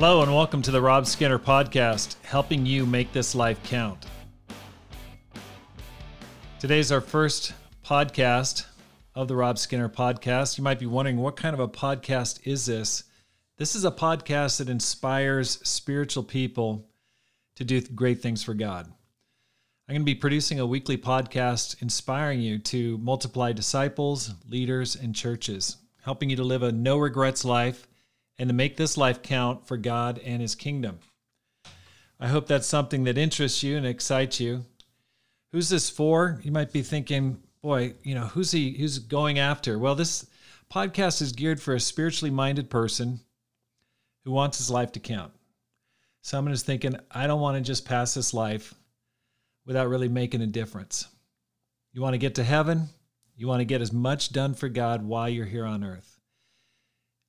Hello, and welcome to the Rob Skinner Podcast, helping you make this life count. Today's our first podcast of the Rob Skinner Podcast. You might be wondering, what kind of a podcast is this? This is a podcast that inspires spiritual people to do great things for God. I'm going to be producing a weekly podcast inspiring you to multiply disciples, leaders, and churches, helping you to live a no regrets life and to make this life count for God and His kingdom. I hope that's something that interests you and excites you. Who's this for? You might be thinking, boy, you know, who's he who's going after? Well, this podcast is geared for a spiritually minded person who wants his life to count. Someone is thinking, I don't want to just pass this life without really making a difference. You want to get to heaven, you want to get as much done for God while you're here on earth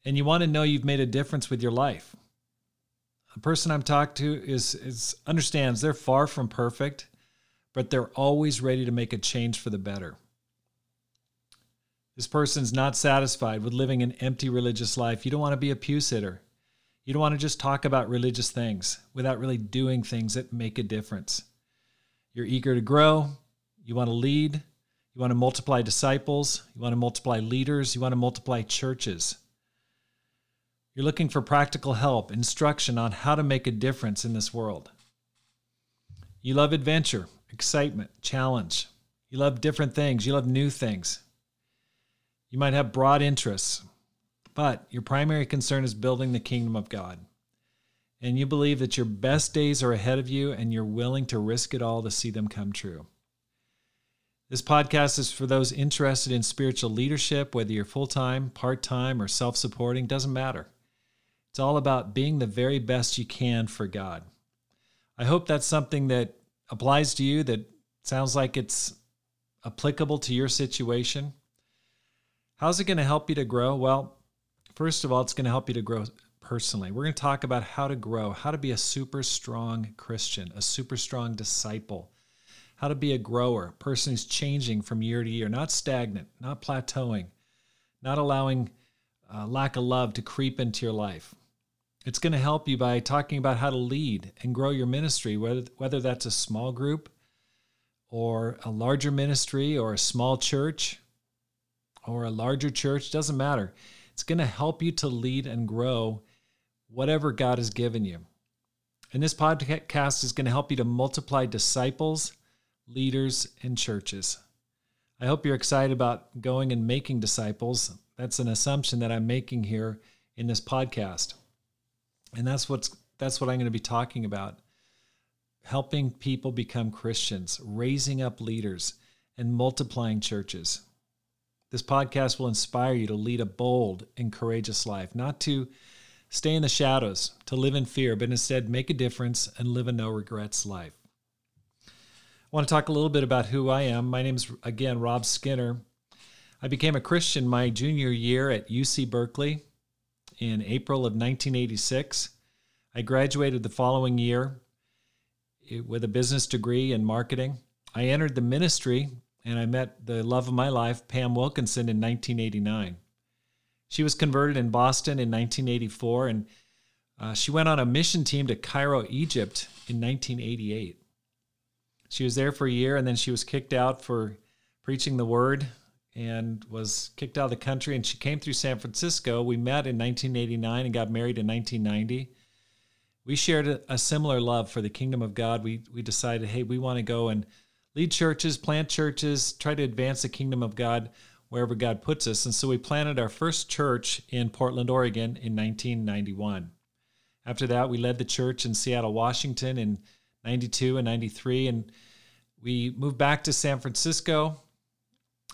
and you want to know you've made a difference with your life. A person I'm talking to is, is understands they're far from perfect, but they're always ready to make a change for the better. This person's not satisfied with living an empty religious life. You don't want to be a pew sitter. You don't want to just talk about religious things without really doing things that make a difference. You're eager to grow. You want to lead. You want to multiply disciples. You want to multiply leaders. You want to multiply churches. You're looking for practical help, instruction on how to make a difference in this world. You love adventure, excitement, challenge. You love different things. You love new things. You might have broad interests, but your primary concern is building the kingdom of God. And you believe that your best days are ahead of you and you're willing to risk it all to see them come true. This podcast is for those interested in spiritual leadership, whether you're full time, part time, or self supporting, doesn't matter. It's all about being the very best you can for God. I hope that's something that applies to you, that sounds like it's applicable to your situation. How's it going to help you to grow? Well, first of all, it's going to help you to grow personally. We're going to talk about how to grow, how to be a super strong Christian, a super strong disciple, how to be a grower, a person who's changing from year to year, not stagnant, not plateauing, not allowing uh, lack of love to creep into your life. It's going to help you by talking about how to lead and grow your ministry, whether, whether that's a small group or a larger ministry or a small church or a larger church, doesn't matter. It's going to help you to lead and grow whatever God has given you. And this podcast is going to help you to multiply disciples, leaders, and churches. I hope you're excited about going and making disciples. That's an assumption that I'm making here in this podcast. And that's what's that's what I'm going to be talking about. Helping people become Christians, raising up leaders, and multiplying churches. This podcast will inspire you to lead a bold and courageous life, not to stay in the shadows, to live in fear, but instead make a difference and live a no regrets life. I want to talk a little bit about who I am. My name is, again, Rob Skinner. I became a Christian my junior year at UC Berkeley in April of 1986. I graduated the following year with a business degree in marketing. I entered the ministry and I met the love of my life, Pam Wilkinson, in 1989. She was converted in Boston in 1984 and uh, she went on a mission team to Cairo, Egypt in 1988. She was there for a year and then she was kicked out for preaching the word and was kicked out of the country. And she came through San Francisco. We met in 1989 and got married in 1990. We shared a, a similar love for the kingdom of God. We, we decided, hey, we want to go and lead churches, plant churches, try to advance the kingdom of God wherever God puts us. And so we planted our first church in Portland, Oregon in 1991. After that, we led the church in Seattle, Washington in 92 and 93. And we moved back to San Francisco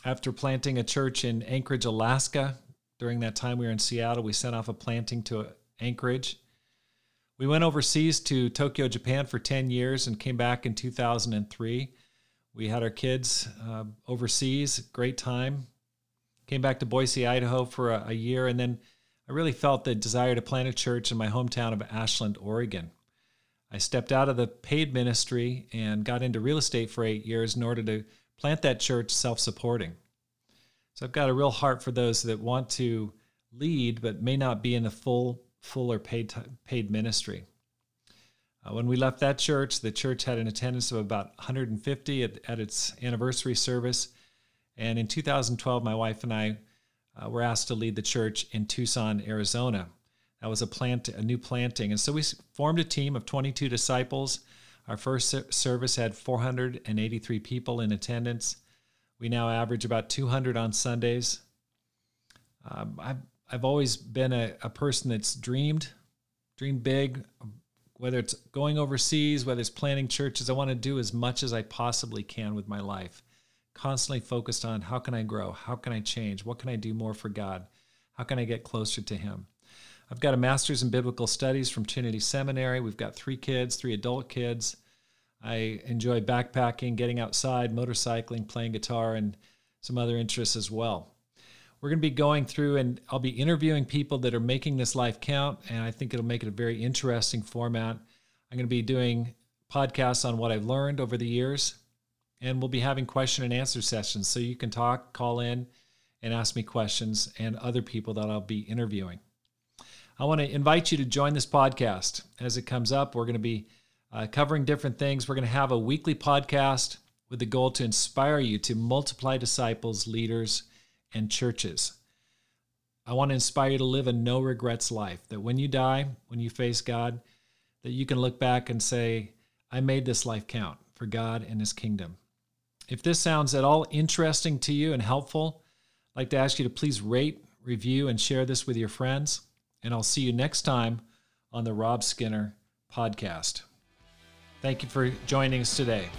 after planting a church in Anchorage, Alaska, during that time we were in Seattle, we sent off a planting to Anchorage. We went overseas to Tokyo, Japan for 10 years and came back in 2003. We had our kids uh, overseas, great time. Came back to Boise, Idaho for a, a year, and then I really felt the desire to plant a church in my hometown of Ashland, Oregon. I stepped out of the paid ministry and got into real estate for eight years in order to plant that church self supporting. So I've got a real heart for those that want to lead but may not be in the full full or paid, paid ministry. Uh, when we left that church, the church had an attendance of about 150 at, at its anniversary service. And in 2012, my wife and I uh, were asked to lead the church in Tucson, Arizona. That was a plant, a new planting, and so we formed a team of 22 disciples. Our first service had 483 people in attendance. We now average about 200 on Sundays. Um, I've I've always been a, a person that's dreamed, dreamed big, whether it's going overseas, whether it's planting churches. I want to do as much as I possibly can with my life constantly focused on how can I grow? How can I change? What can I do more for God? How can I get closer to Him? I've got a master's in biblical studies from Trinity Seminary. We've got three kids, three adult kids. I enjoy backpacking, getting outside, motorcycling, playing guitar, and some other interests as well. We're going to be going through and I'll be interviewing people that are making this life count, and I think it'll make it a very interesting format. I'm going to be doing podcasts on what I've learned over the years and we'll be having question and answer sessions so you can talk, call in, and ask me questions and other people that I'll be interviewing. I want to invite you to join this podcast as it comes up. We're going to be uh, covering different things. We're going to have a weekly podcast with the goal to inspire you to multiply disciples, leaders, and churches. I want to inspire you to live a no regrets life, that when you die, when you face God, that you can look back and say, I made this life count for God and His kingdom. If this sounds at all interesting to you and helpful, I'd like to ask you to please rate, review, and share this with your friends. And I'll see you next time on the Rob Skinner podcast. Thank you for joining us today.